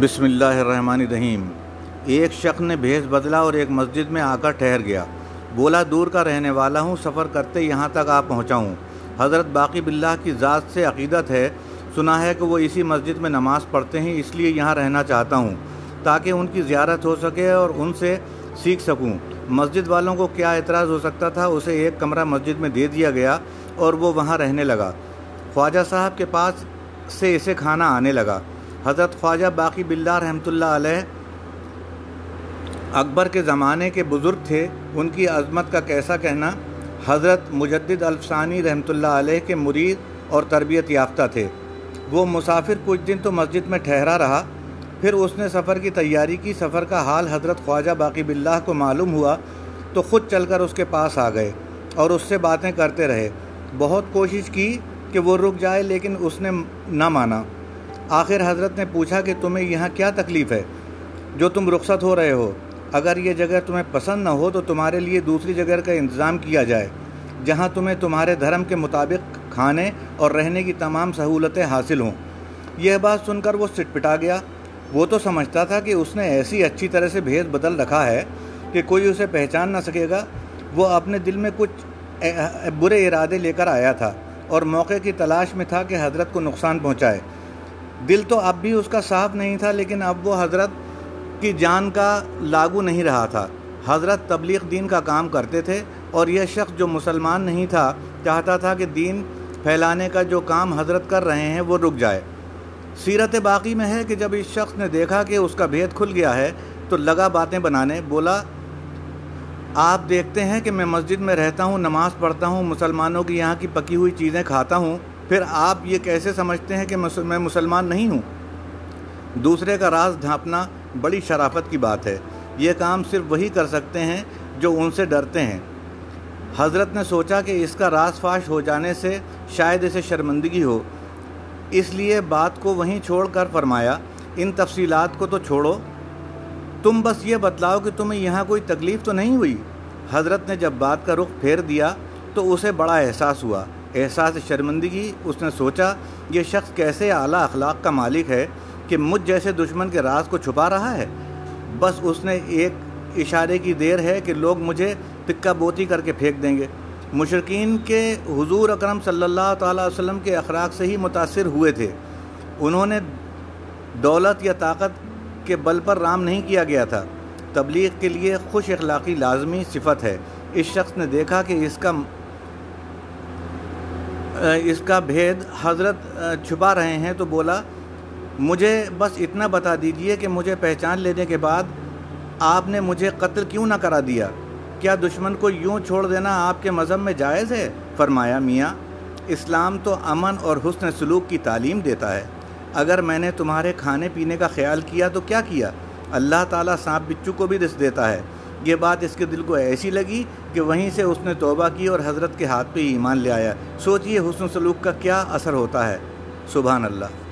بسم اللہ الرحمن الرحیم۔ ایک شخص نے بھیس بدلا اور ایک مسجد میں آ کر ٹھہر گیا۔ بولا، دور کا رہنے والا ہوں، سفر کرتے یہاں تک آ پہنچا ہوں حضرت باقی باللہ کی ذات سے عقیدت ہے، سنا ہے کہ وہ اسی مسجد میں نماز پڑھتے ہیں، اس لیے یہاں رہنا چاہتا ہوں، تاکہ ان کی زیارت ہو سکے اور ان سے سیکھ سکوں۔ مسجد والوں کو کیا اعتراض ہو سکتا تھا؟ اسے ایک کمرہ مسجد میں دے دیا گیا اور وہ وہاں رہنے لگا۔ خواجہ صاحب کے پاس سے اسے کھانا آنے لگا۔ حضرت خواجہ باقی باللہ رحمۃ اللہ علیہ اکبر کے زمانے کے بزرگ تھے، ان کی عظمت کا کیسا کہنا، حضرت مجدد الفسانی رحمۃ اللہ علیہ کے مرید اور تربیت یافتہ تھے۔ وہ مسافر کچھ دن تو مسجد میں ٹھہرا رہا، پھر اس نے سفر کی تیاری کی۔ سفر کا حال حضرت خواجہ باقی باللہ کو معلوم ہوا تو خود چل کر اس کے پاس آ گئے اور اس سے باتیں کرتے رہے۔ بہت کوشش کی کہ وہ رک جائے، لیکن اس نے نہ مانا۔ آخر حضرت نے پوچھا کہ تمہیں یہاں کیا تکلیف ہے؟ جو تم رخصت ہو رہے ہو۔ اگر یہ جگہ تمہیں پسند نہ ہو تو تمہارے لیے دوسری جگہ کا انتظام کیا جائے، جہاں تمہیں تمہارے دھرم کے مطابق کھانے اور رہنے کی تمام سہولتیں حاصل ہوں۔ یہ بات سن کر وہ سٹ پٹا گیا۔ وہ تو سمجھتا تھا کہ اس نے ایسی اچھی طرح سے بھیس بدل رکھا ہے کہ کوئی اسے پہچان نہ سکے گا۔ وہ اپنے دل میں کچھ برے ارادے لے کر آیا تھا اور موقع کی تلاش میں تھا کہ حضرت کو نقصان پہنچائے۔ دل تو اب بھی اس کا صاف نہیں تھا، لیکن اب وہ حضرت کی جان کا لاگو نہیں رہا تھا۔ حضرت تبلیغ دین کا کام کرتے تھے اور یہ شخص جو مسلمان نہیں تھا، چاہتا تھا کہ دین پھیلانے کا جو کام حضرت کر رہے ہیں وہ رک جائے۔ سیرت باقی میں ہے کہ جب اس شخص نے دیکھا کہ اس کا بھید کھل گیا ہے تو لگا باتیں بنانے، بولا، آپ دیکھتے ہیں کہ میں مسجد میں رہتا ہوں، نماز پڑھتا ہوں، مسلمانوں کی یہاں کی پکی ہوئی چیزیں کھاتا ہوں۔ پھر آپ یہ کیسے سمجھتے ہیں کہ میں مسلمان نہیں ہوں؟ دوسرے کا راز ڈھانپنا بڑی شرافت کی بات ہے۔ یہ کام صرف وہی کر سکتے ہیں جو ان سے ڈرتے ہیں۔ حضرت نے سوچا کہ اس کا راز فاش ہو جانے سے شاید اسے شرمندگی ہو۔ اس لیے بات کو وہیں چھوڑ کر فرمایا، ان تفصیلات کو تو چھوڑو۔ تم بس یہ بتلاؤ کہ تمہیں یہاں کوئی تکلیف تو نہیں ہوئی؟ حضرت نے جب بات کا رخ پھیر دیا تو اسے بڑا احساس ہوا۔ احساس شرمندگی اس نے سوچا، یہ شخص کیسے اعلیٰ اخلاق کا مالک ہے کہ مجھ جیسے دشمن کے راز کو چھپا رہا ہے؟ بس اس نے ایک اشارے کی دیر ہے کہ لوگ مجھے پکا بوتی کر کے پھینک دیں گے۔ مشرقین کے حضور اکرم صلی اللہ تعالیٰ وسلم کے اخلاق سے ہی متاثر ہوئے تھے۔ انہوں نے دولت یا طاقت کے بل پر رام نہیں کیا گیا تھا۔ تبلیغ کے لیے خوش اخلاقی لازمی صفت ہے۔ اس شخص نے دیکھا کہ اس کا اس کا بھید حضرت چھپا رہے ہیں تو بولا، مجھے بس اتنا بتا دیجیے کہ مجھے پہچان لینے کے بعد آپ نے مجھے قتل کیوں نہ کرا دیا؟ کیا دشمن کو یوں چھوڑ دینا آپ کے مذہب میں جائز ہے؟ فرمایا، میاں، اسلام تو امن اور حسن سلوک کی تعلیم دیتا ہے۔ اگر میں نے تمہارے کھانے پینے کا خیال کیا تو کیا کیا؟ اللہ تعالیٰ سانپ بچو کو بھی رس دیتا ہے۔ یہ بات اس کے دل کو ایسی لگی کہ وہیں سے اس نے توبہ کی اور حضرت کے ہاتھ پہ ایمان لے آیا۔ سوچئے حسن سلوک کا کیا اثر ہوتا ہے۔ سبحان اللہ۔